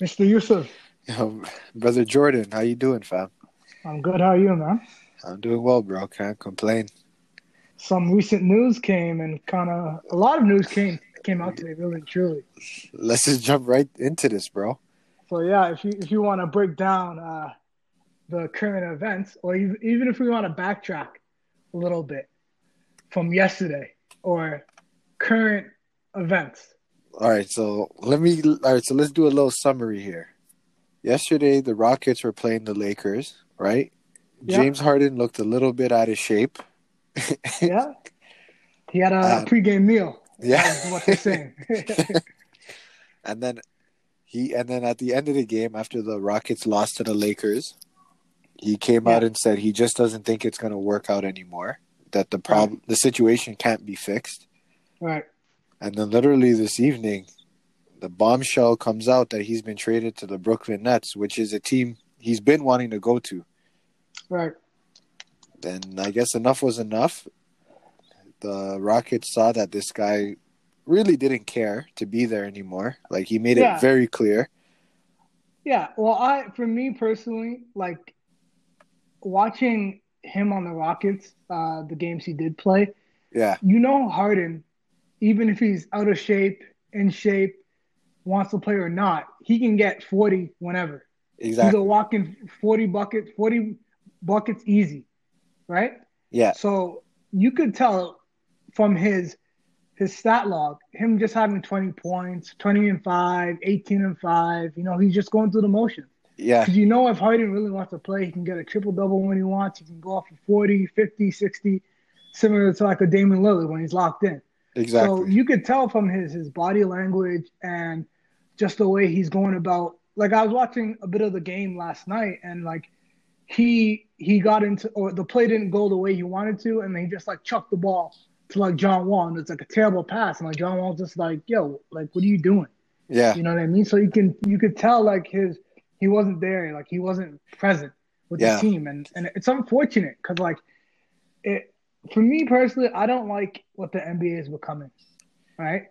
Mr. Yusuf. Yo, brother Jordan, how you doing, fam? I'm good. How are you, man? I'm doing well, bro. Can't complain. Some recent news came, and kind of a lot of news came came out today, really truly. Let's just jump right into this, bro. So yeah, if you if you want to break down uh, the current events, or even even if we want to backtrack a little bit from yesterday or current events. All right, so let me. All right, so let's do a little summary here. Yesterday, the Rockets were playing the Lakers, right? Yeah. James Harden looked a little bit out of shape. Yeah, he had a Uh, pregame meal. Yeah. What they're saying. and then he and then at the end of the game after the Rockets lost to the Lakers, he came out and said he just doesn't think it's going to work out anymore. That the problem the situation can't be fixed. right. And then literally this evening, the bombshell comes out that he's been traded to the Brooklyn Nets, which is a team he's been wanting to go to. Right. Then I guess enough was enough. The Rockets saw that this guy really didn't care to be there anymore. Like he made Yeah. it very clear. Yeah, well, I for me personally, like watching him on the Rockets, uh, the games he did play, Yeah. you know Harden, even if he's out of shape, in shape, wants to play or not, he can get 40 whenever. Exactly. He's a walking 40 buckets, 40 buckets easy, right? Yeah. So you could tell from his his stat log, him just having 20 points, 20 and 5, 18 and 5, you know, he's just going through the motions. Yeah. Because you know, if Harden really wants to play, he can get a triple double when he wants. He can go off for 40, 50, 60, similar to like a Damian Lillard when he's locked in. So you could tell from his his body language and just the way he's going about. Like I was watching a bit of the game last night, and like he he got into or the play didn't go the way he wanted to, and then he just like chucked the ball to like John Wall, and it's like a terrible pass, and like John Wall's just like, yo, like what are you doing? Yeah. You know what I mean? So you can you could tell like his he wasn't there, like he wasn't present with Yeah. the team, and and it's unfortunate because like it for me personally, I don't like what the NBA is becoming, right?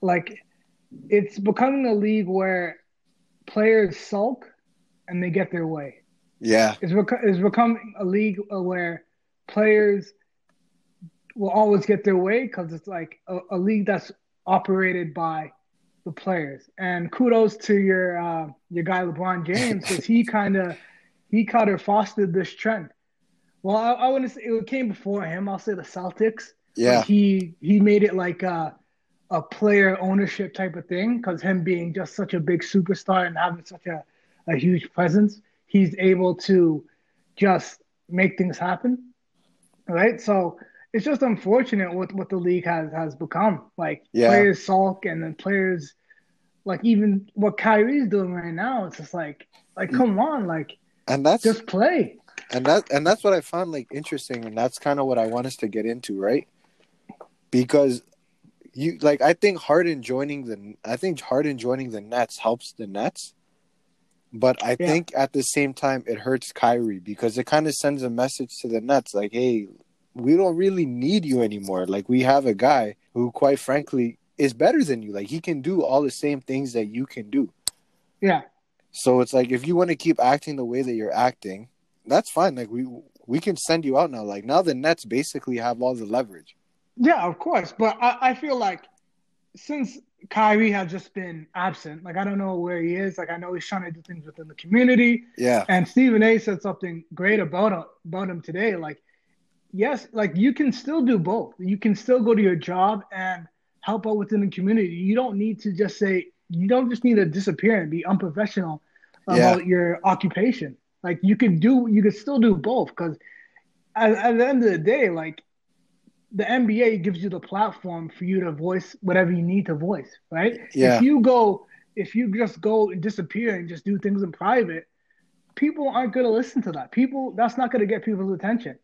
Like it's becoming a league where players sulk and they get their way. Yeah. It's, bec- it's becoming a league where players will always get their way because it's like a, a league that's operated by the players. And kudos to your uh, your guy LeBron James because he kind of he kind of fostered this trend. Well, I, I wouldn't say it came before him. I'll say the Celtics. Yeah. Like, he he made it like a, a player ownership type of thing because him being just such a big superstar and having such a, a huge presence, he's able to just make things happen. Right. So it's just unfortunate what, what the league has has become. Like Yeah. players sulk and then players like even what Kyrie's doing right now, it's just like like mm. come on, like And that's just play. And that and that's what I found like interesting, and that's kind of what I want us to get into, right? Because you like, I think Harden joining the, I think Harden joining the Nets helps the Nets, but I Yeah. think at the same time it hurts Kyrie because it kind of sends a message to the Nets, like, hey, we don't really need you anymore. Like, we have a guy who, quite frankly, is better than you. Like, he can do all the same things that you can do. Yeah. So it's like if you want to keep acting the way that you're acting, that's fine. Like we we can send you out now. Like now the Nets basically have all the leverage. Yeah, of course. But I, I feel like since Kyrie has just been absent, like I don't know where he is. Like I know he's trying to do things within the community. Yeah. And Stephen A said something great about him, about him today. Like, yes, like you can still do both. You can still go to your job and help out within the community. You don't need to just say you don't just need to disappear and be unprofessional Yeah. about your occupation. Like you can do, you can still do both because at, at the end of the day, like the NBA gives you the platform for you to voice whatever you need to voice, right? Yeah. If you go, if you just go and disappear and just do things in private, people aren't going to listen to that. People, that's not going to get people's attention.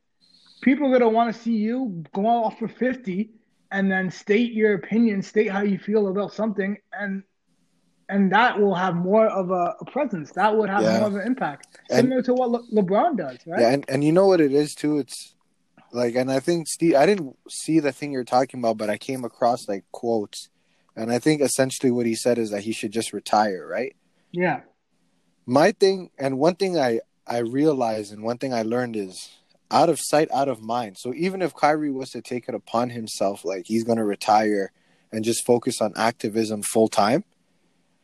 People are going to want to see you go off for 50 and then state your opinion, state how you feel about something, and and that will have more of a, a presence. That would have Yeah. more of an impact, And- similar to what Le- LeBron does, right? Yeah, and, and you know what it is too? It's like and I think Steve I didn't see the thing you're talking about, but I came across like quotes. And I think essentially what he said is that he should just retire, right? Yeah. My thing and one thing I I realized and one thing I learned is out of sight, out of mind. So even if Kyrie was to take it upon himself, like he's going to retire and just focus on activism full time,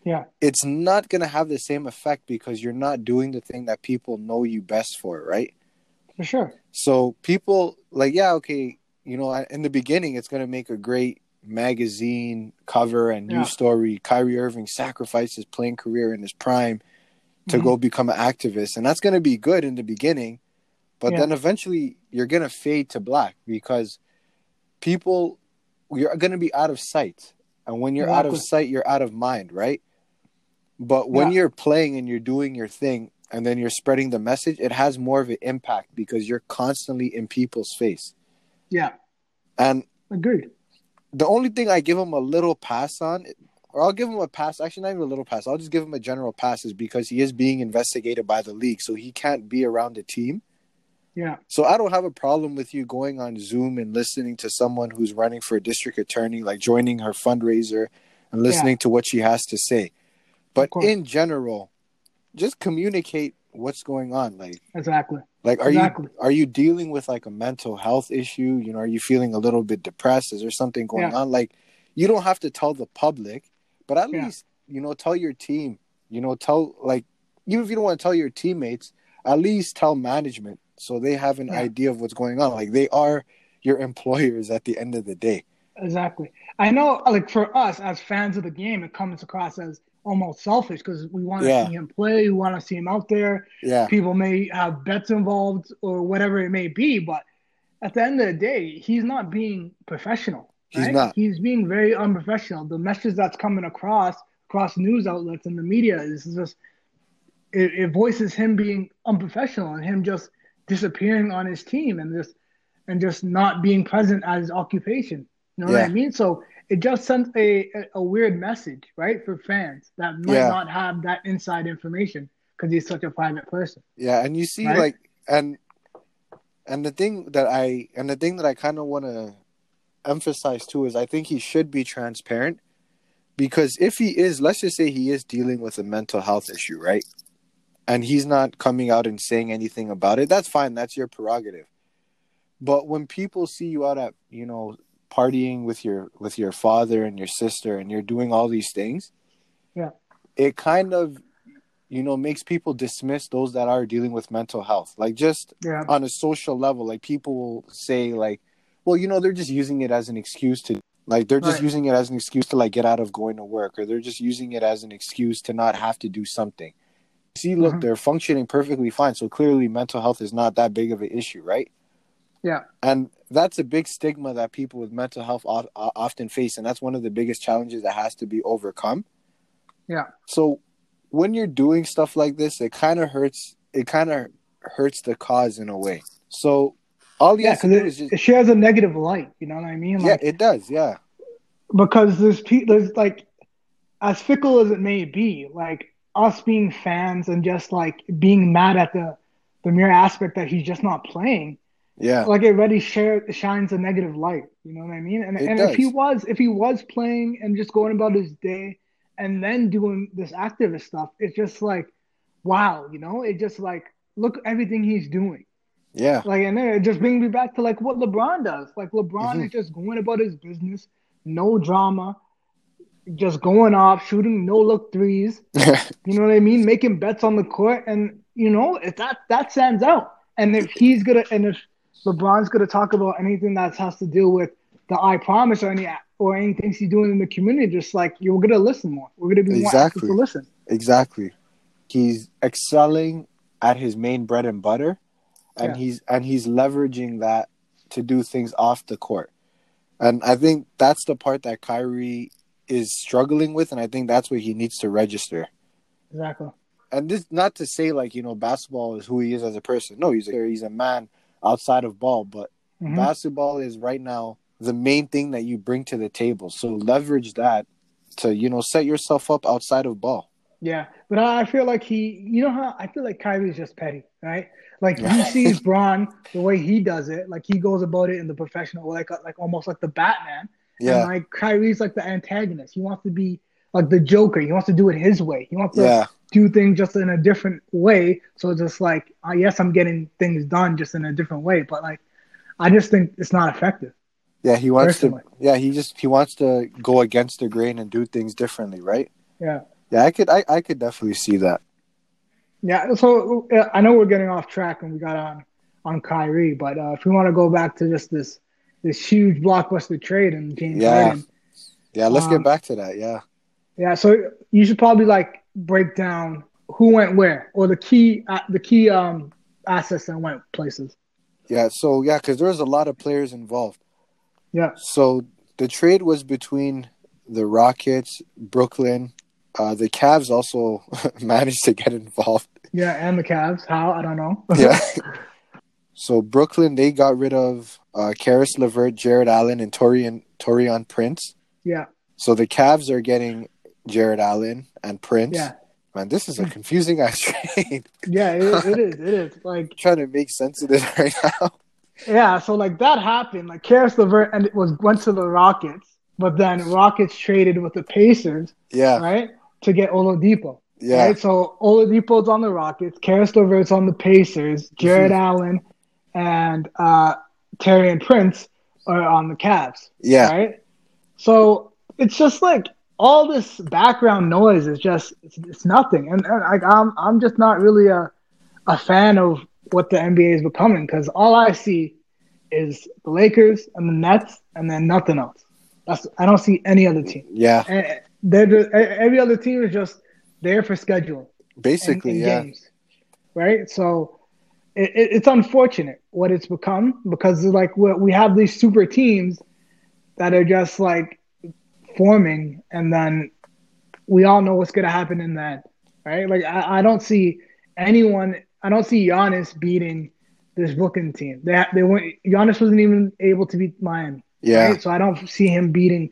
Yeah. it's not going to have the same effect because you're not doing the thing that people know you best for, right? For sure. So people like, yeah, okay, you know, in the beginning, it's going to make a great magazine cover and news Yeah. story. Kyrie Irving sacrificed his playing career in his prime to Mhm. go become an activist, and that's going to be good in the beginning, but Yeah. then eventually you're going to fade to black because people you're going to be out of sight, and when you're out of sight, you're out of mind, right? But when Yeah. you're playing and you're doing your thing, and then you're spreading the message, it has more of an impact because you're constantly in people's face. Yeah. And Agreed. the only thing I give him a little pass on, or I'll give him a pass, actually not even a little pass, I'll just give him a general pass is because he is being investigated by the league, so he can't be around the team. Yeah. So I don't have a problem with you going on Zoom and listening to someone who's running for a district attorney, like joining her fundraiser and listening to what she has to say. But in general, just communicate what's going on. Like Exactly. like are Exactly. you are you dealing with like a mental health issue? You know, are you feeling a little bit depressed? Is there something going Yeah. on? Like you don't have to tell the public, but at Yeah. least, you know, tell your team, you know, tell like even if you don't want to tell your teammates, at least tell management so they have an Yeah. idea of what's going on. Like they are your employers at the end of the day. Exactly. I know, like for us as fans of the game, it comes across as almost selfish because we want to Yeah. see him play, we want to see him out there. Yeah. People may have bets involved or whatever it may be, but at the end of the day, he's not being professional. He's right? not. He's being very unprofessional. The message that's coming across across news outlets and the media is just it, it voices him being unprofessional and him just disappearing on his team and just and just not being present at his occupation. You know what I mean? So it just sends a, a, weird message, right, for fans that might Yeah. not have that inside information because he's such a private person. Yeah, and you see Right? like and and the thing that I and the thing that I kind of want to emphasize too is I think he should be transparent because if he is, let's just say he is dealing with a mental health issue, right? And he's not coming out and saying anything about it. That's fine. That's your prerogative. But when people see you out at, you know, partying with your with your father and your sister and you're doing all these things, Yeah. it kind of you know makes people dismiss those that are dealing with mental health. Like just Yeah. on a social level, like people will say like, well, you know, they're just using it as an excuse to like they're just Right. using it as an excuse to like get out of going to work or they're just using it as an excuse to not have to do something. See, look, Mhm. they're functioning perfectly fine. So clearly mental health is not that big of an issue, right? Yeah. And that's a big stigma that people with mental health often face and that's one of the biggest challenges that has to be overcome. Yeah. So when you're doing stuff like this, it kind of hurts it kind of hurts the cause in a way. So all you Yeah, have to because do it, is just it shares a negative light. You know what I mean? yeah, it does. Yeah, because there's pe- there's like as fickle as it may be, like us being fans and just like being mad at the the mere aspect that he's just not playing, yeah, like it already share shines a negative light. You know what I mean? And It and if he was if he was playing and just going about his day and then doing this activist stuff, it's just like wow, you know, it just like look everything he's doing. yeah, Like, and then it just brings me back to like what LeBron does. Like, LeBron Mhm. is just going about his business, no drama, just going off, shooting no look threes. You know what I mean? Making bets on the court, and you know if that that stands out. And if he's gonna, and if LeBron's gonna talk about anything that has to do with the I promise or any or anything he's doing in the community, just like you're gonna listen more. We're gonna be more Exactly. to listen. exactly. He's excelling at his main bread and butter, and Yeah. he's and he's leveraging that to do things off the court. And I think that's the part that Kyrie is struggling with, and I think that's where he needs to register. Exactly. and this not to say like you know basketball is who he is as a person. No, he's a, he's a man outside of ball, but Mhm. basketball is right now the main thing that you bring to the table. So leverage that to you know set yourself up outside of ball. Yeah, but I I feel like he, you know how I feel like Kyrie's just petty, right? Like he sees Bron the way he does it, like he goes about it in the professional, like like almost like the Batman. Yeah, And like Kyrie's like the antagonist. He wants to be like the Joker. He wants to do it his way. He wants to yeah, do things just in a different way. So it's just like, uh, yes, I'm getting things done just in a different way, but like, I just think it's not effective. Yeah, he wants Personally. to. Yeah, he just he wants to go against the grain and do things differently, right? Yeah. Yeah, I could I, I could definitely see that. Yeah. So uh, I know we're getting off track and we got on on Kyrie, but uh, if we want to go back to just this this huge blockbuster trade and James Yeah. Harden, Yeah, let's Um, get back to that. Yeah. Yeah. So you should probably like break down who went where or the key uh, the key um assets that went places. Yeah, so yeah, because there was a lot of players involved. Yeah. So the trade was between the Rockets, Brooklyn. Uh, the Cavs also managed to get involved. Yeah, and the Cavs. How I don't know. Yeah. so Brooklyn, they got rid of uh, Caris LeVert, Jarrett Allen, and Taurean Taurean Prince. yeah. So the Cavs are getting Jarrett Allen and Prince. Yeah. Man, this is a confusing ass trade. Yeah. It, it is. It is like trying to make sense of this right now. yeah. So like that happened. Like Caris LeVert and it was went to the Rockets, but then Rockets traded with the Pacers, Yeah. right, to get Oladipo. Yeah. Right. So Oladipo's on the Rockets, Caris LeVert's on the Pacers, Jarrett Mm-hmm. Allen and uh, Terry and Prince are on the Cavs. Yeah. Right. So it's just like all this background noise is just it's, it's nothing, and, and like I'm I'm just not really a a fan of what the NBA is becoming because all I see is the Lakers and the Nets, and then nothing else. That's I don't see any other team. Yeah. And they're just, every other team is just there for schedule Basically, and yeah. games, right? So it, it, it's unfortunate what it's become because like we have these super teams that are just like forming, and then we all know what's gonna happen in that, right? Like I, I don't see anyone, I don't see Giannis beating this Brooklyn team. They they weren't Giannis wasn't even able to beat Miami. Yeah. Right? So I don't see him beating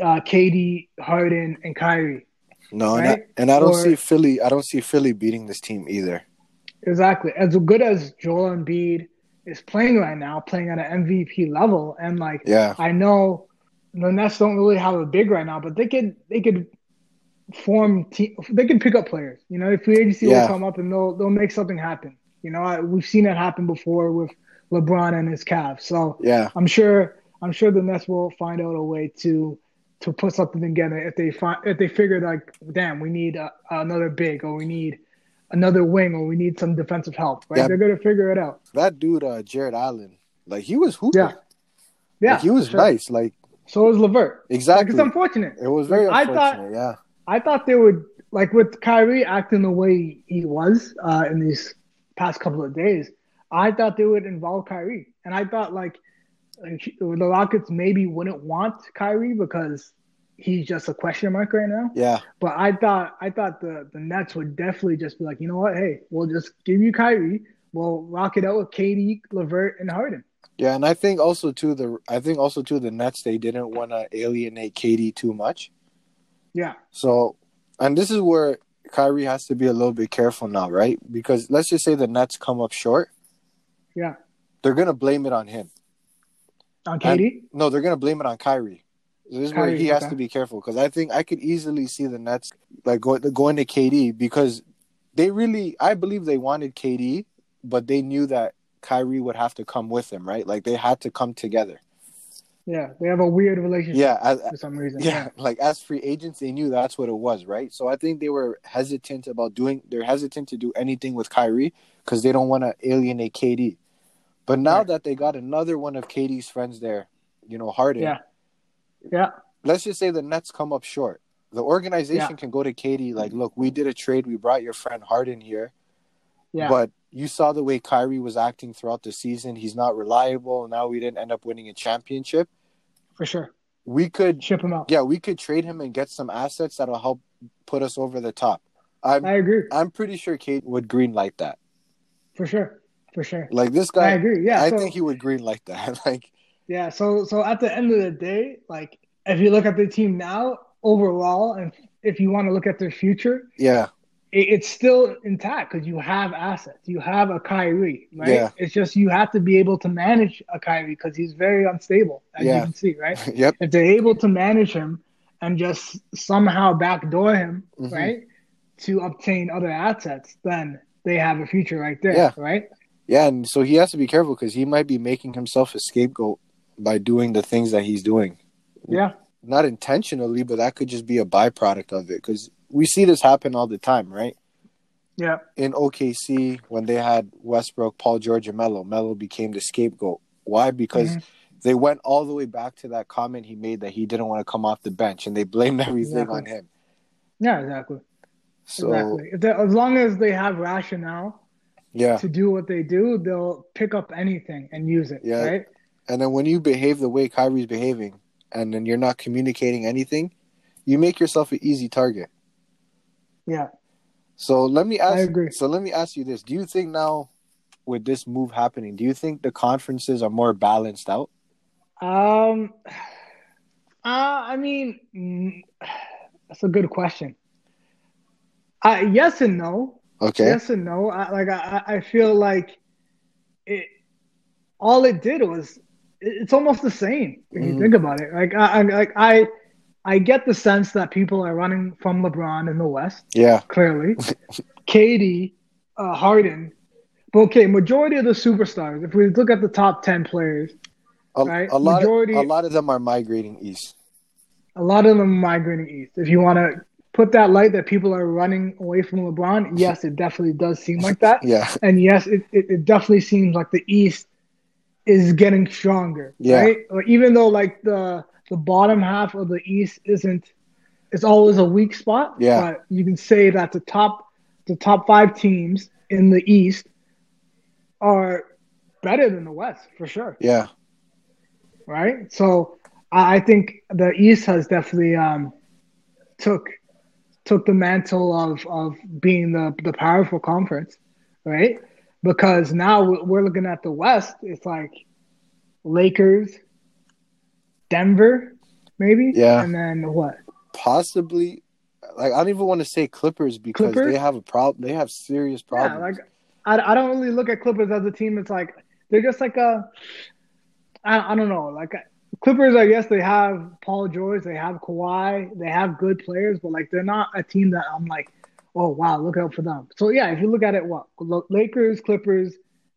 uh, KD, Harden, and Kyrie. No, and, I, and I don't Or- see Philly. I don't see Philly beating this team either. Exactly. As good as Joel Embiid is playing right now, playing at an MVP level, and like Yeah. I know the Nets don't really have a big right now, but they could they could form team. They could pick up players. You know, if free agency Yeah. will come up and they'll they'll make something happen. You know, I, we've seen it happen before with LeBron and his Cavs. So Yeah. I'm sure I'm sure the Nets will find out a way to to put something together if they find if they figure like damn we need a, another big or we need another wing or we need some defensive help right they're gonna figure it out That dude, uh, Jarrett Allen, like he was hooping. yeah yeah Like, he was sure. nice. Like so it was Levert like exactly. it's unfortunate it was very I thought- yeah. I thought they would like with Kyrie acting the way he was uh, in these past couple of days. I thought they would involve Kyrie, and I thought like like, the Rockets maybe wouldn't want Kyrie because he's just a question mark right now. Yeah. But I thought I thought the the Nets would definitely just be like, you know what? Hey, we'll just give you Kyrie. We'll rock it out with KD, Levert, and Harden. Yeah. And I think also too the I think also too the Nets they didn't want to alienate KD too much. Yeah, So, and this is where Kyrie has to be a little bit careful now, right? Because let's just say the Nets come up short, yeah. they're gonna blame it on him. On KD, No, they're gonna blame it on Kyrie. This is where Kyrie, he has okay. to be careful because I think I could easily see the Nets like go, going to KD because they really, I believe they wanted KD, but they knew that Kyrie would have to come with them, right? Like they had to come together. yeah, they have a weird relationship Yeah, as, for some reason. yeah, like as free agents, they knew that's what it was, right? So I think they were hesitant about doing. They're hesitant to do anything with Kyrie because they don't want to alienate KD. But now Right. that they got another one of KD's friends there, you know, Harden. yeah, yeah. let's just say the Nets come up short. The organization Yeah. can go to KD like, look, we did a trade. We brought your friend Harden here, Yeah. but you saw the way Kyrie was acting throughout the season. He's not reliable. Now we didn't end up winning a championship. for sure. We could, Ship him out. yeah, we could trade him and get some assets that'll help put us over the top. I'm, I agree. I'm pretty sure KD would green light that. For sure. For sure. Like this guy. I agree. Yeah. I so, think he would green light that. like, yeah. So so at the end of the day, like if you look at the team now overall, and if you want to look at their future, yeah, it's still intact because you have assets. You have a Kyrie, right? Yeah. It's just you have to be able to manage a Kyrie because he's very unstable, as Yeah. you can see, right? yep, if they're able to manage him and just somehow backdoor him, Mhm. right? to obtain other assets, then they have a future right there, Yeah. right? Yeah, and so he has to be careful because he might be making himself a scapegoat by doing the things that he's doing. Yeah, Not intentionally, but that could just be a byproduct of it because we see this happen all the time, right? yeah, In OKC, when they had Westbrook, Paul George, and Melo, Melo became the scapegoat. Why? Because Mhm. they went all the way back to that comment he made that he didn't want to come off the bench, and they blamed everything Exactly. on him. yeah, exactly, So exactly. They, as long as they have rationale yeah, to do what they do, they'll pick up anything and use it, Yeah. right? and then when you behave the way Kyrie's behaving, and then you're not communicating anything, you make yourself an easy target. Yeah, So let me ask. I agree. So let me ask you this: Do you think now, with this move happening, do you think the conferences are more balanced out? Um, uh, I mean, mm, that's a good question. Uh, yes and no. Okay. Yes and no. I, like I, I feel like it. All it did was, it's almost the same when you Mhm. think about it. Like I, I, like I, I get the sense that people are running from LeBron in the West. Yeah. Clearly, KD, uh, Harden. But okay, majority of the superstars. If we look at the top ten players, A, Right. a lot. Majority- Of, a lot of them are migrating east. a lot of them are migrating east. If you want to put that light that people are running away from LeBron, yes, it definitely does seem like that. Yeah. And yes, it, it, it definitely seems like the East is getting stronger. Yeah. Right? Or even though like the the bottom half of the East isn't it's always a weak spot. Yeah. But you can say that the top the top five teams in the East are better than the West for sure Yeah. right? So I think the East has definitely um, took took the mantle of of being the the powerful conference, right? Because now we're looking at the West. It's like Lakers, Denver, maybe, Yeah. and then what? Possibly. Like I don't even want to say Clippers because Clippers? they have a problem. They have serious problems. Yeah, like I, I don't really look at Clippers as a team. It's like they're just like a I, I don't know like Clippers. I guess they have Paul George, they have Kawhi, they have good players, but like they're not a team that I'm like, oh wow, look out for them. So yeah, if you look at it, what Lakers, Clippers,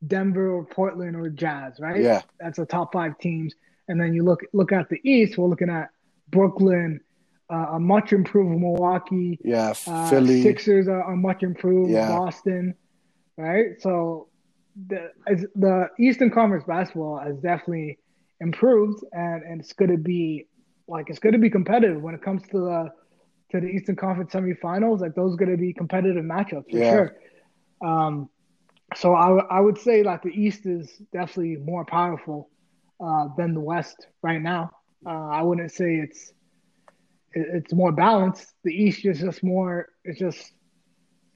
Denver, or Portland, or Jazz, right? Yeah. that's the top five teams. And then you look look at the East. We're looking at Brooklyn, uh, a much improved Milwaukee, yeah. uh, Philly. Sixers are, are much improved. Yeah. Boston, right? So the the Eastern Conference basketball has definitely improved, and, and it's going to be like it's going to be competitive when it comes to the to the Eastern Conference semifinals. Like those are going to be competitive matchups for Yeah. sure. Um, so I I would say like the East is definitely more powerful uh, than the West right now. Uh, I wouldn't say it's it- it's more balanced. The East is just more. It's just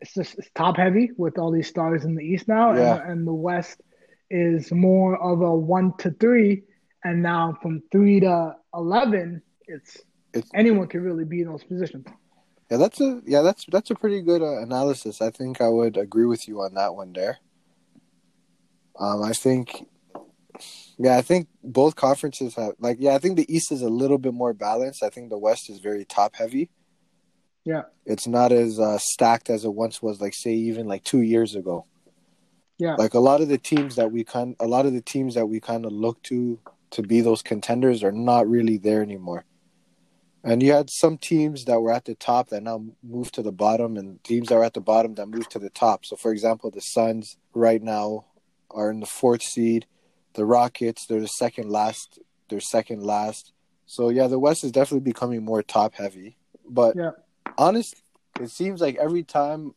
it's just it's top heavy with all these stars in the East now, Yeah. and, and the West is more of a one to three, and now from three to eleven, it's, It's- anyone can really be in those positions. Yeah, that's a yeah, that's that's a pretty good uh, analysis. I think I would agree with you on that one there. Um, I think, yeah, I think both conferences have like yeah, I think the East is a little bit more balanced. I think the West is very top heavy. Yeah. it's not as uh, stacked as it once was. Like say even like two years ago. Yeah. Like a lot of the teams that we kind, a lot of the teams that we kind of look to to be those contenders are not really there anymore. And you had some teams that were at the top that now moved to the bottom, and teams that were at the bottom that moved to the top. So, for example, the Suns right now are in the fourth seed. The Rockets, they're the second last. They're second last. So, yeah, the West is definitely becoming more top heavy. But Yeah. honest, it seems like every time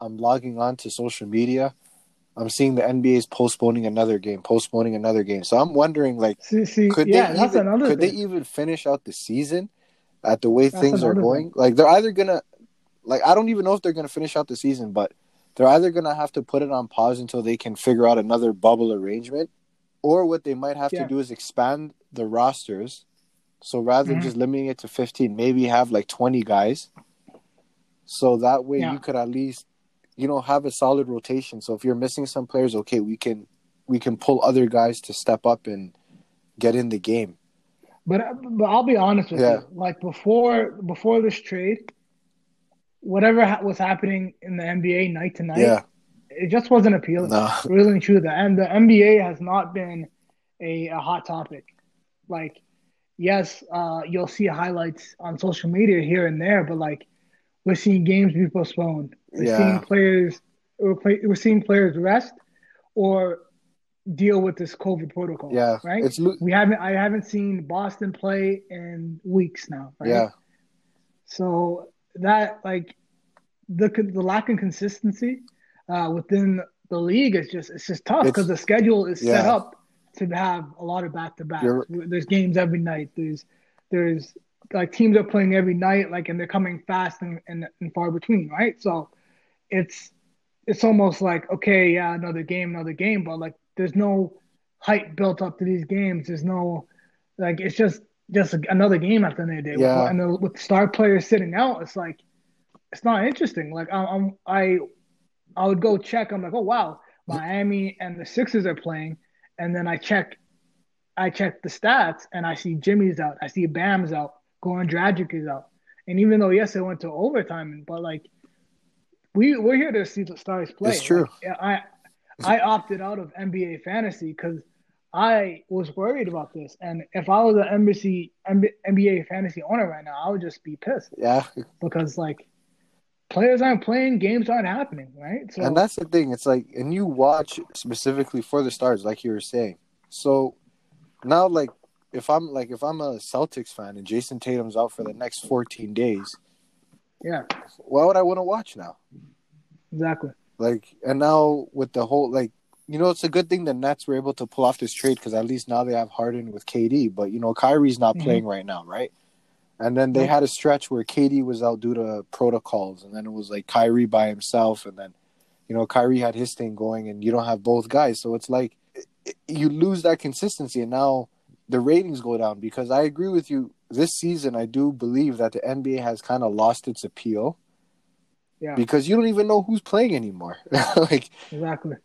I'm logging on to social media, I'm seeing the NBA is postponing another game, postponing another game. So I'm wondering, like, See, see could yeah, they even could thing. they even finish out the season at the way That's things are going? Like they're either gonna like I don't even know if they're gonna finish out the season, but they're either gonna have to put it on pause until they can figure out another bubble arrangement, or what they might have Yeah. to do is expand the rosters. So rather than Mhm. just limiting it to 15, maybe have like 20 guys. So that way Yeah. you could at least, you know, have a solid rotation. So if you're missing some players, okay, we can we can pull other guys to step up and get in the game. But but I'll be honest with Yeah. you. Like before before this trade, whatever ha- was happening in the NBA night to night, Yeah. It just wasn't appealing. No. Really and true. That and the NBA has not been a, a hot topic. Like, yes, uh, you'll see highlights on social media here and there, but like, we're seeing games be postponed. We're Yeah. seeing players. We're, play, we're seeing players rest or deal with this COVID protocol. Yeah. right. It's we haven't. I haven't seen Boston play in weeks now. Right? yeah. So that like the the lack of consistency uh, within the league is just it's just tough because the schedule is set up to have a lot of back to backs. There's games every night. There's there's like teams are playing every night, like and they're coming fast and, and, and far between, right? So it's it's almost like okay, yeah, another game, another game, but like there's no hype built up to these games. There's no like it's just just another game at the end of the day. Yeah. And the, with star players sitting out, it's like it's not interesting. Like I, I'm I I would go check. I'm like, oh wow, Miami and the Sixers are playing, and then I check I check the stats and I see Jimmy's out, I see Bam's out, Goran Dragic is out, and even though yes, it went to overtime, but like we we're here to see the stars play. It's true. Like, I I opted out of NBA fantasy because I was worried about this, and if I was an embassy NBA fantasy owner right now, I would just be pissed Yeah. because like players aren't playing, games aren't happening, right? So And that's the thing. It's like, and you watch specifically for the stars, like you were saying. So now, like, if I'm like, if I'm a Celtics fan and Jayson Tatum's out for the next 14 days, yeah, why would I want to watch now? exactly. Like, and now with the whole, like, you know, it's a good thing the Nets were able to pull off this trade because at least now they have Harden with KD. But you know, Kyrie's not Mhm. playing right now, right? And then they had a stretch where KD was out due to protocols, and then it was like Kyrie by himself, and then you know Kyrie had his thing going, and you don't have both guys, so it's like you lose that consistency, and now the ratings go down. Because I agree with you, this season I do believe that the NBA has kind of lost its appeal Yeah, because you don't even know who's playing anymore. like exactly,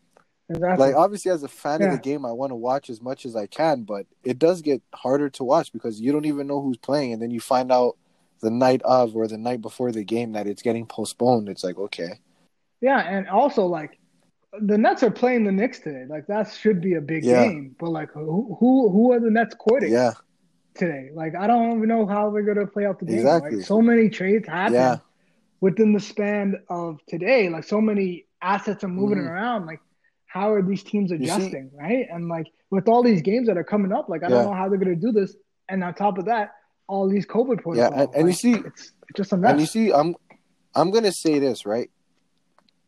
exactly. like obviously as a fan of the game i want to watch as much as i can but it does get harder to watch because you don't even know who's playing and then you find out the night of or the night before the game that it's getting postponed it's like okay yeah, and also like the Nets are playing the Knicks today. Like that should be a big Yeah. game, but like who who who are the Nets courting yeah today? Like I don't even know how they're gonna play out the game. Exactly. Right? So many trades happen Yeah. within the span of today. Like so many assets are moving Mhm. around. Like how are these teams adjusting, right? And like with all these games that are coming up, like I Yeah. don't know how they're gonna do this. And on top of that, all these COVID protocols. and- and you see- it's just a mess. and you see i'm i'm gonna say this right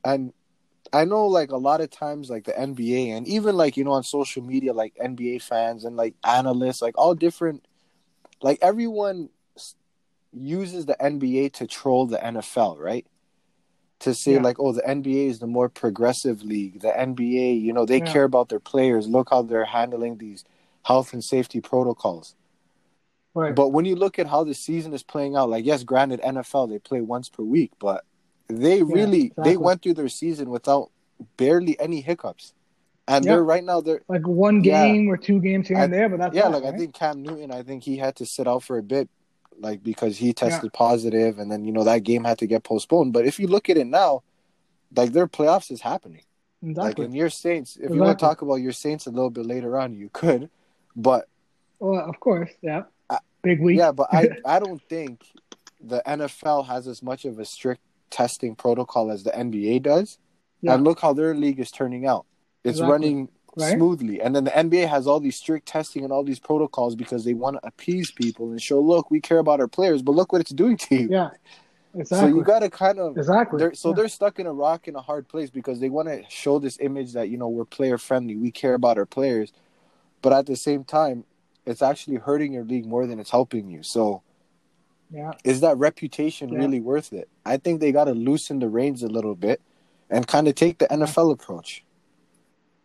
and i know like a lot of times like the nba and even like you know on social media like nba fans and like analysts like all different like everyone uses the nba to troll the nfl right to say Yeah. like oh the nba is the more progressive league the nba you know they Yeah. care about their players look how they're handling these health and safety protocols right. but when you look at how the season is playing out, like yes, granted NFL they play once per week, but they really exactly. they went through their season without barely any hiccups. And Yeah. they're right now they're like one Yeah. game or two games here I- and there, but that's yeah, all, like I think Cam Newton, I think he had to sit out for a bit like because he tested positive and then you know that game had to get postponed. But if you look at it now, like their playoffs is happening. Like exactly. in your Saints, if you want to talk about your Saints a little bit later on, you could. But well, of course, yeah. I- Big week. Yeah, but I I don't think the NFL has as much of a strict testing protocol as the NBA does. Yeah. And look how their league is turning out. It's Exactly. running Right? smoothly. And then the NBA has all these strict testing and all these protocols because they want to appease people and show, look, we care about our players, but look what it's doing to you. yeah. Exactly. So you got to kind of exactly. they're, so Yeah. they're stuck in a rock in a hard place because they want to show this image that you know we're player friendly, we care about our players, but at the same time, it's actually hurting your league more than it's helping you. So yeah. is that reputation Yeah. really worth it? I think they got to loosen the reins a little bit and kind of take the NFL approach.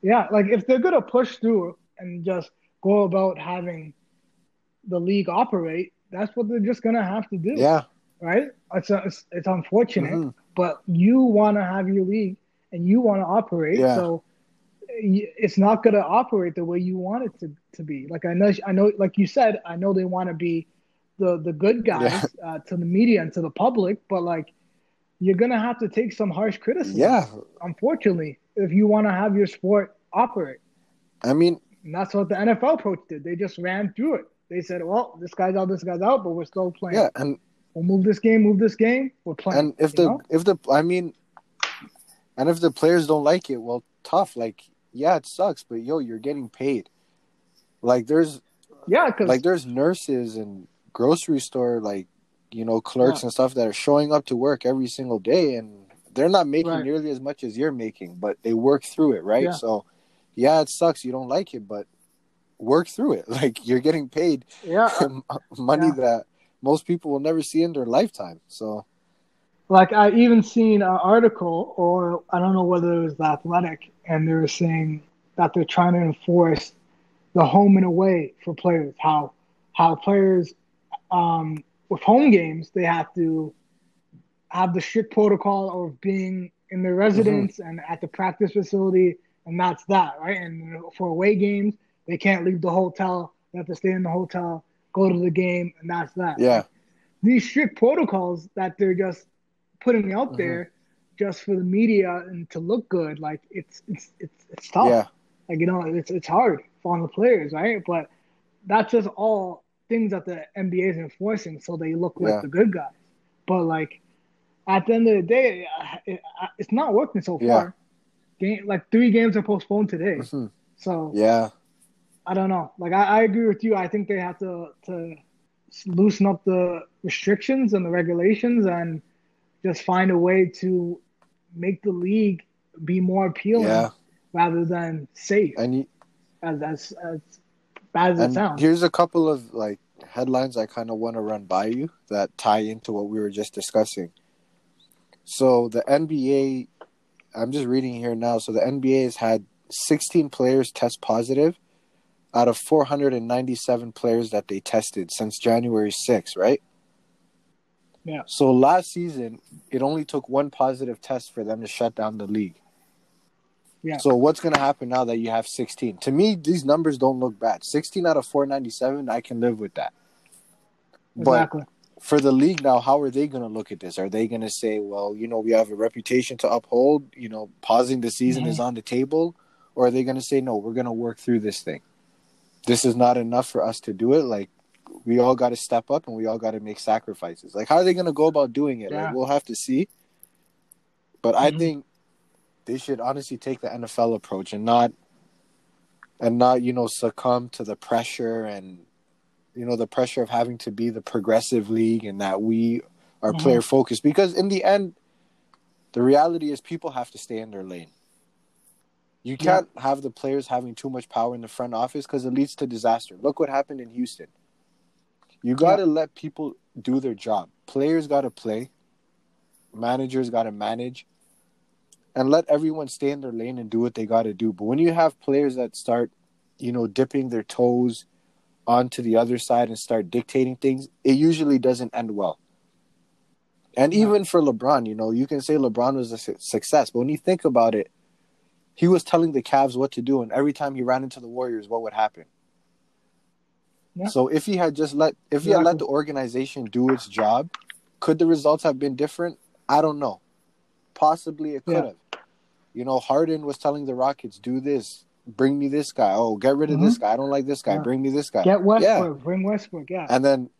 Yeah, like if they're gonna push through and just go about having the league operate, that's what they're just gonna have to do. Yeah, Right? It's it's, it's unfortunate, Mhm. but you want to have your league and you want to operate, Yeah. so it's not gonna operate the way you want it to, to be. Like I know, I know, like you said, I know they want to be the the good guys uh, to the media and to the public, but like you're gonna have to take some harsh criticism. Yeah, unfortunately, if you want to have your sport operate. I mean, and that's what the NFL approach did. They just ran through it. They said, "Well, this guy's out, this guy's out, but we're still playing." Yeah, and we'll move this game, move this game. We're playing. And if the know? if the I mean, and if the players don't like it, well, tough. Like, yeah, it sucks, but yo, you're getting paid. Like, there's yeah, cause... like there's nurses and grocery store like you know clerks yeah. and stuff that are showing up to work every single day, and they're not making right. nearly as much as you're making, but they work through it, right? Yeah. So, yeah, it sucks. You don't like it, but work through it. Like you're getting paid yeah. money yeah. that most people will never see in their lifetime. So, like I even seen an article, or I don't know whether it was the Athletic, and they were saying that they're trying to enforce the home and away for players. How how players um, with home games they have to have the strict protocol of being in their residence mm-hmm. and at the practice facility, and that's that, right? And for away games, they can't leave the hotel. They have to stay in the hotel, go to the game, and that's that. Yeah. These strict protocols that they're just putting out mm-hmm. there just for the media and to look good, like it's it's it's it's tough. Yeah. Like you know, it's it's hard on the players, right? But that's just all things that the NBA is enforcing, so they look like yeah. the good guys. But like at the end of the day, it, it's not working so far. Yeah. Game like three games are postponed today, mm-hmm. so yeah, I don't know. Like I, I agree with you. I think they have to to loosen up the restrictions and the regulations and just find a way to make the league be more appealing yeah. rather than safe. And you, as as as bad as it sounds. Here's a couple of like headlines I kind of want to run by you that tie into what we were just discussing. So the NBA, I'm just reading here now. So the NBA has had 16 players test positive out of 497 players that they tested since January 6th, right? Yeah. So last season, it only took one positive test for them to shut down the league. Yeah. So what's going to happen now that you have 16? To me, these numbers don't look bad. 16 out of 497, I can live with that. Exactly. But for the league now, how are they going to look at this? Are they going to say, well, you know, we have a reputation to uphold, you know, pausing the season mm-hmm. is on the table? Or are they going to say, no, we're going to work through this thing? this is not enough for us to do it. Like we all got to step up and we all got to make sacrifices. Like how are they going to go about doing it? Yeah. Like, we'll have to see. But mm-hmm. I think they should honestly take the NFL approach and not and not you know succumb to the pressure and you know the pressure of having to be the progressive league and that we are mm-hmm. player focused because in the end the reality is people have to stay in their lane you can't yeah. have the players having too much power in the front office because it leads to disaster. Look what happened in Houston. You got to yeah. let people do their job. Players got to play. Managers got to manage. And let everyone stay in their lane and do what they got to do. But when you have players that start, you know, dipping their toes onto the other side and start dictating things, it usually doesn't end well. And even for LeBron, you know, you can say LeBron was a success, but when you think about it, he was telling the Cavs what to do, and every time he ran into the Warriors, what would happen? Yeah. So if he had just let if he had let the organization do its job, could the results have been different? I don't know. Possibly it could yeah. have. You know, Harden was telling the Rockets, "Do this, bring me this guy. Oh, get rid of mm-hmm. this guy. I don't like this guy. Yeah. Bring me this guy. Get Westbrook. Yeah. Bring Westbrook. Yeah. And then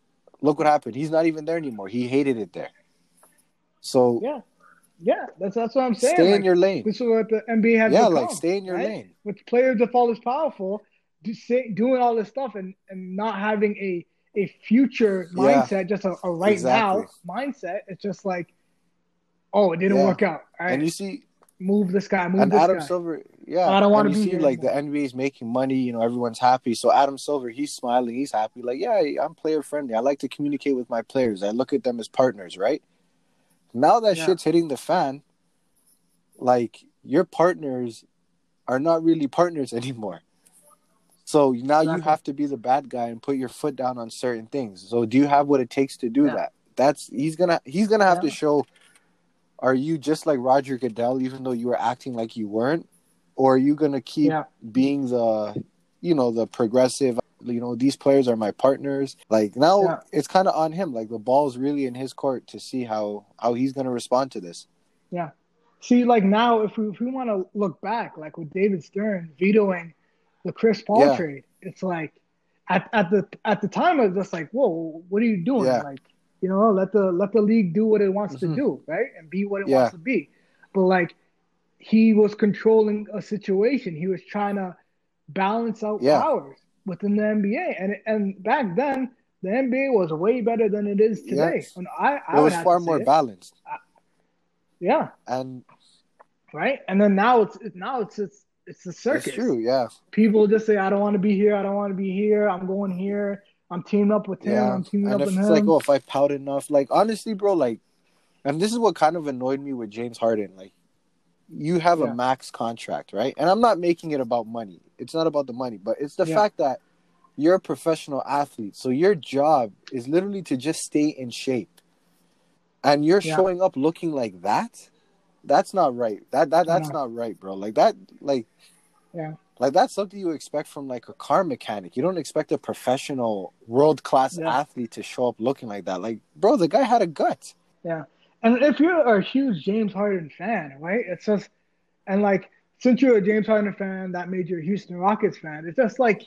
look what happened. He's not even there anymore. He hated it there. So yeah, yeah, that's that's what I'm saying. Stay like, in your lane. This is what the NBA has. Yeah, become, like stay in your right? lane. With players that fall as powerful, do, say, doing all this stuff and, and not having a a future mindset, yeah, just a, a right exactly. now mindset. It's just like, oh, it didn't work out. Right? And you see, move this guy, move and this Adam guy. Silver, yeah. I don't want to be see, here like anymore. the NBA is making money. You know, everyone's happy. So Adam Silver, he's smiling, he's happy. Like, yeah, I'm player friendly. I like to communicate with my players. I look at them as partners, right? Now that yeah. shit's hitting the fan like your partners are not really partners anymore. So now exactly. you have to be the bad guy and put your foot down on certain things. So do you have what it takes to do yeah. that? That's he's gonna he's gonna have yeah. to show. Are you just like Roger Goodell, even though you were acting like you weren't, or are you gonna keep yeah. being the you know the progressive. You know these players are my partners. Like now, Yeah. it's kind of on him. Like the ball's really in his court to see how how he's gonna respond to this. Yeah. See, like now, if we if we want to look back, like with David Stern vetoing the Chris Paul Yeah. trade, it's like at, at the at the time it was just like, whoa, what are you doing? Yeah. Like, you know, let the let the league do what it wants Mhm. to do, right, and be what it Yeah. wants to be. But like, he was controlling a situation. He was trying to balance out Yeah. powers within the NBA, and and back then. The NBA was way better than it is today. Yes. And I, I It was far more it. balanced, Yeah, and right? And then now it's it's- now it's it's it's the circus. it's true. Yeah, People just say, "I don't want to be here. I don't want to be here. I'm going here. I'm teaming up with him. yeah. I'm teaming And up with it's him." like, oh, if I pout enough, like honestly, bro, like, and this is what kind of annoyed me with James Harden. Like, you have Yeah. a max contract, right? And I'm not making it about money. It's not about the money, but it's the Yeah. fact that you're a professional athlete. So your job is literally to just stay in shape. And you're showing up looking like that? That's not right. That that that's No. not right, bro. Like that like Yeah. Like that's something you expect from like a car mechanic. You don't expect a professional world class Yeah. athlete to show up looking like that. Like, bro, the guy had a gut. Yeah. And if you're a huge James Harden fan, right? It's just, and like, since you're a James Harden fan, that made you a Houston Rockets fan. It's just like,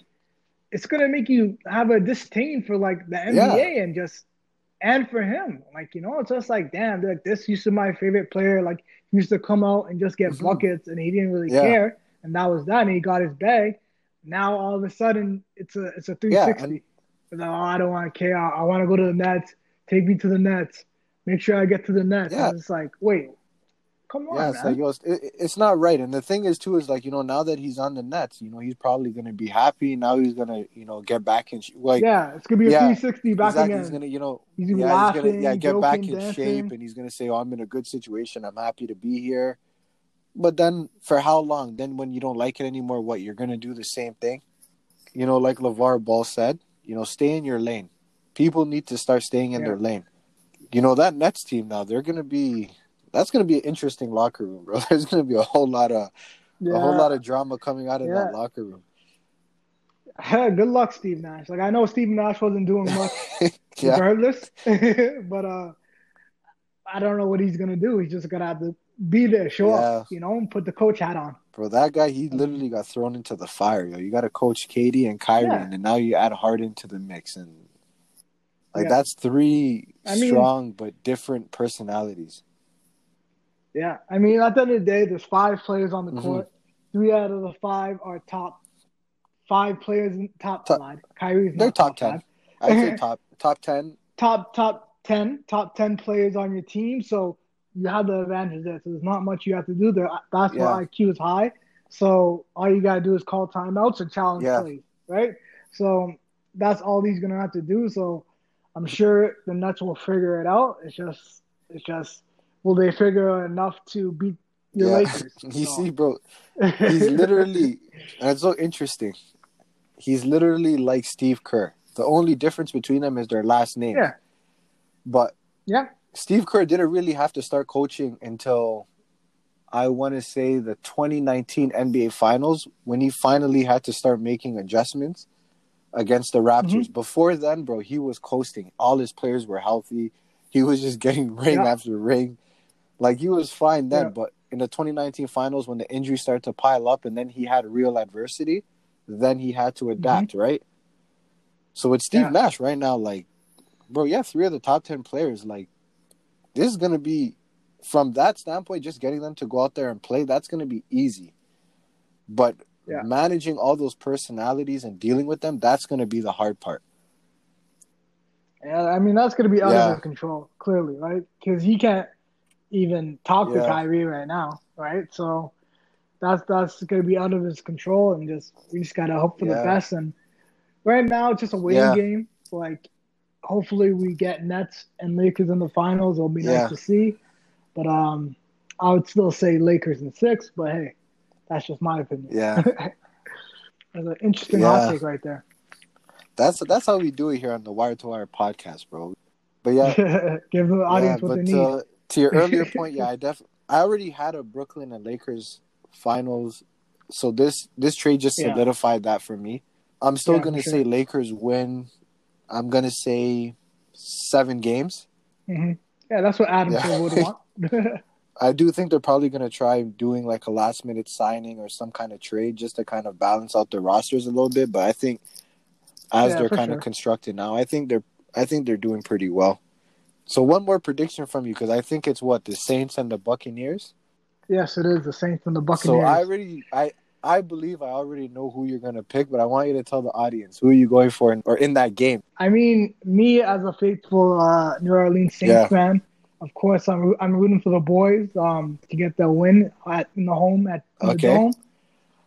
it's gonna make you have a disdain for like the NBA and just, and for him, like you know, it's just like, damn, like this used to be my favorite player. Like used to come out and just get Mhm. buckets, and he didn't really Yeah. care, and that was that. And he got his bag. Now all of a sudden, it's a it's a 360. no, I don't want to care. I, I want to go to the Nets. Take me to the Nets. Make sure I get to the Nets. Yeah. And it's like, wait, come on, Yeah, it's man. like yo, it's, it, it's not right. And the thing is too is like you know now that he's on the Nets, you know he's probably gonna be happy. Now he's gonna you know get back in like yeah, it's gonna be a Yeah, 360 back exactly. again. He's gonna you know He's gonna yeah he's laughing, gonna yeah get back joking, in dancing. shape and he's gonna say oh I'm in a good situation. I'm happy to be here. But then for how long? Then when you don't like it anymore, what you're gonna do the same thing? You know, like LaVar Ball said, you know, stay in your lane. People need to start staying in Yeah. their lane. You know that Nets team now, they're gonna be that's gonna be an interesting locker room, bro. There's gonna be a whole lot of Yeah. a whole lot of drama coming out of Yeah. that locker room. Good luck, Steve Nash. Like I know Steve Nash wasn't doing much yeah, regardless, but uh, I don't know what he's gonna do. He's just gonna have to be there, show up, you know, and put the coach hat on. bro, that guy he literally got thrown into the fire. Yo, you got to coach KD and Kyrie, Yeah. and now you add Harden to the mix, and like Yeah. that's three I mean- strong but different personalities. Yeah, I mean, at the end of the day, there's five players on the Mhm. court. Three out of the five are top five players in top, Top- five. Kyrie's They're not top top, ten. I'd say top top ten. Top top ten, top ten players on your team. So you have the advantage there. So there's not much you have to do. there. That's Yeah. IQ is high. So all you gotta do is call timeouts and challenge Yeah. plays, right? So that's all he's gonna have to do. So I'm sure the Nets will figure it out. It's just it's just will they figure enough to beat your Yeah, Lakers? you So- see, bro, he's literally, and it's so interesting. He's literally like Steve Kerr. The only difference between them is their last name. Yeah. But Yeah. Steve Kerr didn't really have to start coaching until I want to say the 2019 NBA Finals when he finally had to start making adjustments against the Raptors. Mm-hmm. Before then, bro, he was coasting. All his players were healthy. He was just getting ring Yeah. after ring. Like he was fine then, Yeah. but in the 2019 Finals when the injuries started to pile up and then he had real adversity, then he had to adapt, right? So with Steve Mm-hmm. Yeah. Nash right now, like, bro, yeah, three of the top 10 players, like, this is going to be, from that standpoint, just getting them to go out there and play, that's going to be easy. But Yeah. managing all those personalities and dealing with them, that's going to be the hard part. Yeah, I mean that's gonna be out Yeah. of his control, clearly, right? Because he can't even talk to Yeah. Kyrie right now, right? So that's that's gonna be out of his control, and just we just gotta hope for the best. And right now, it's just a waiting game. Like, hopefully, we get Nets and Lakers in the finals. It'll be Yeah. nice to see. But um, I would still say Lakers in six. But hey, that's just my opinion. Yeah. That's an interesting Yeah. hot take right there. That's that's how we do it here on the Wire to Wire podcast, bro. But yeah, Give the audience yeah, what but they need. uh, to your earlier point, yeah, I def I already had a Brooklyn and Lakers finals So this this trade just Yeah. solidified that for me. I'm still Yeah, gonna for say. Lakers win. I'm gonna say seven games. hmm Yeah, that's what Adam Yeah. Would want. I do think they're probably gonna try doing like a last minute signing or some kind of trade just to kind of balance out their rosters a little bit. But I think as Yeah, they're kind sure. of constructed now, I think they're I think they're doing pretty well. So one more prediction from you because I think it's what the Saints and the Buccaneers. yes, it is the Saints and the Buccaneers. So. I already I I believe I already know who you're gonna pick, but I want you to tell the audience who are you going for in, or in that game. I mean, me as a faithful uh, New Orleans Saints Yeah. fan, of course, I'm I'm rooting for the boys um, to get the win at in the home at in the dome.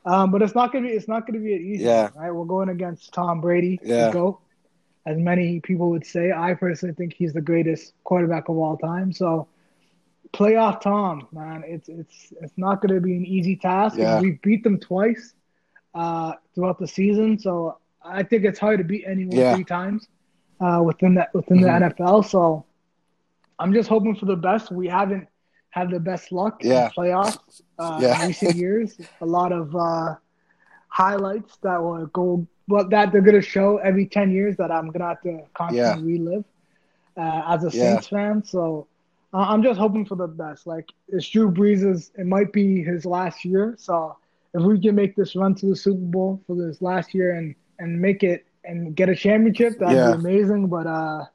Um, but it's not gonna be it's not gonna be an easy. Yeah. right. We're going against Tom Brady. Yeah. GOAT, as many people would say. I personally think he's the greatest quarterback of all time. So, playoff Tom, man, it's it's it's not gonna be an easy task. Yeah. We beat them twice uh, throughout the season, so I think it's hard to beat anyone Yeah. three times uh, within that within Mhm. the NFL. So I'm just hoping for the best. We haven't had the best luck Yeah. in playoffs uh, Yeah. in recent years. A lot of uh, highlights that will go, well, that they're gonna show every ten years that I'm gonna have to constantly relive uh, as a. Saints fan. So uh, I'm just hoping for the best. Like it's Drew Brees' it might be his last year. So if we can make this run to the Super Bowl for this last year and and make it and get a championship, that'd Yeah. be amazing. But uh,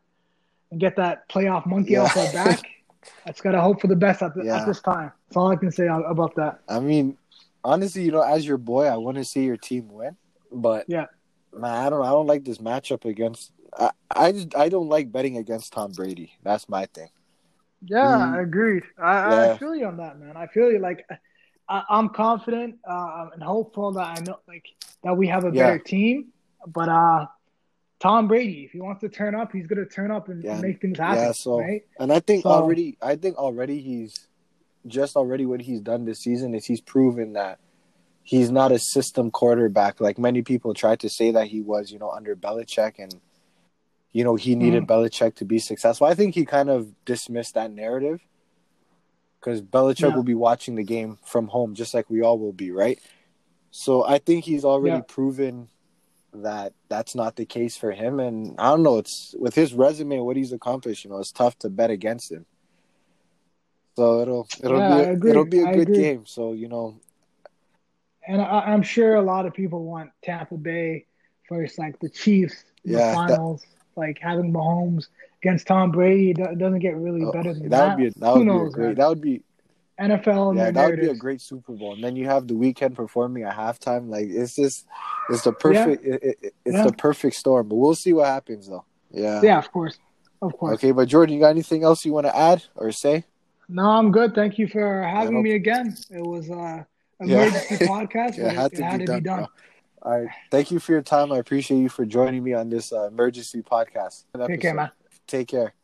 and get that playoff monkey Yeah. off our back. That's gotta hope for the best at, the, Yeah. at this time. That's all I can say about that. I mean, honestly, you know, as your boy, I want to see your team win, but Yeah. man, man, I don't, I don't like this matchup against. I, I just, I don't like betting against Tom Brady. That's my thing. Yeah, Mm. I agreed. I, Yeah. I feel you on that, man. I feel you. Like, I, I'm confident uh, and hopeful that I know, like, that we have a Yeah. better team. But uh, Tom Brady, if he wants to turn up, he's gonna turn up and, Yeah. and make things happen. Yeah, so- right? And I think So- already, I think already he's just already what he's done this season is he's proven that he's not a system quarterback like many people tried to say that he was, you know, under Belichick and you know he needed mm. Belichick to be successful. I think he kind of dismissed that narrative because Belichick Yeah. will be watching the game from home just like we all will be, right? So I think he's already Yeah. proven that that's not the case for him, and I don't know. It's with his resume, what he's accomplished. You know, it's tough to bet against him. So it'll it'll Yeah, be a, it'll be a I good agree. game. So you know, And I, I'm sure a lot of people want Tampa Bay versus like the Chiefs in Yeah, the that- finals. Like having Mahomes against Tom Brady, it doesn't get really oh, better than that that. would be a, that Who would be knows, great man? that would be NFL yeah that would be a great Super Bowl. And then you have the Weeknd performing at halftime. Like it's just it's the perfect it, it, it's Yeah. the perfect storm. But we'll see what happens though. Yeah. Yeah, of course, of course. Okay, but Jordan, you got anything else you want to add or say? No, I'm good. Thank you for having me again. It was uh, Yeah. emergency podcast, Yeah, it had it, to had be to be done, done. All right. Thank you for your time. I appreciate you for joining me on this uh, emergency podcast. Take care, man. Take care.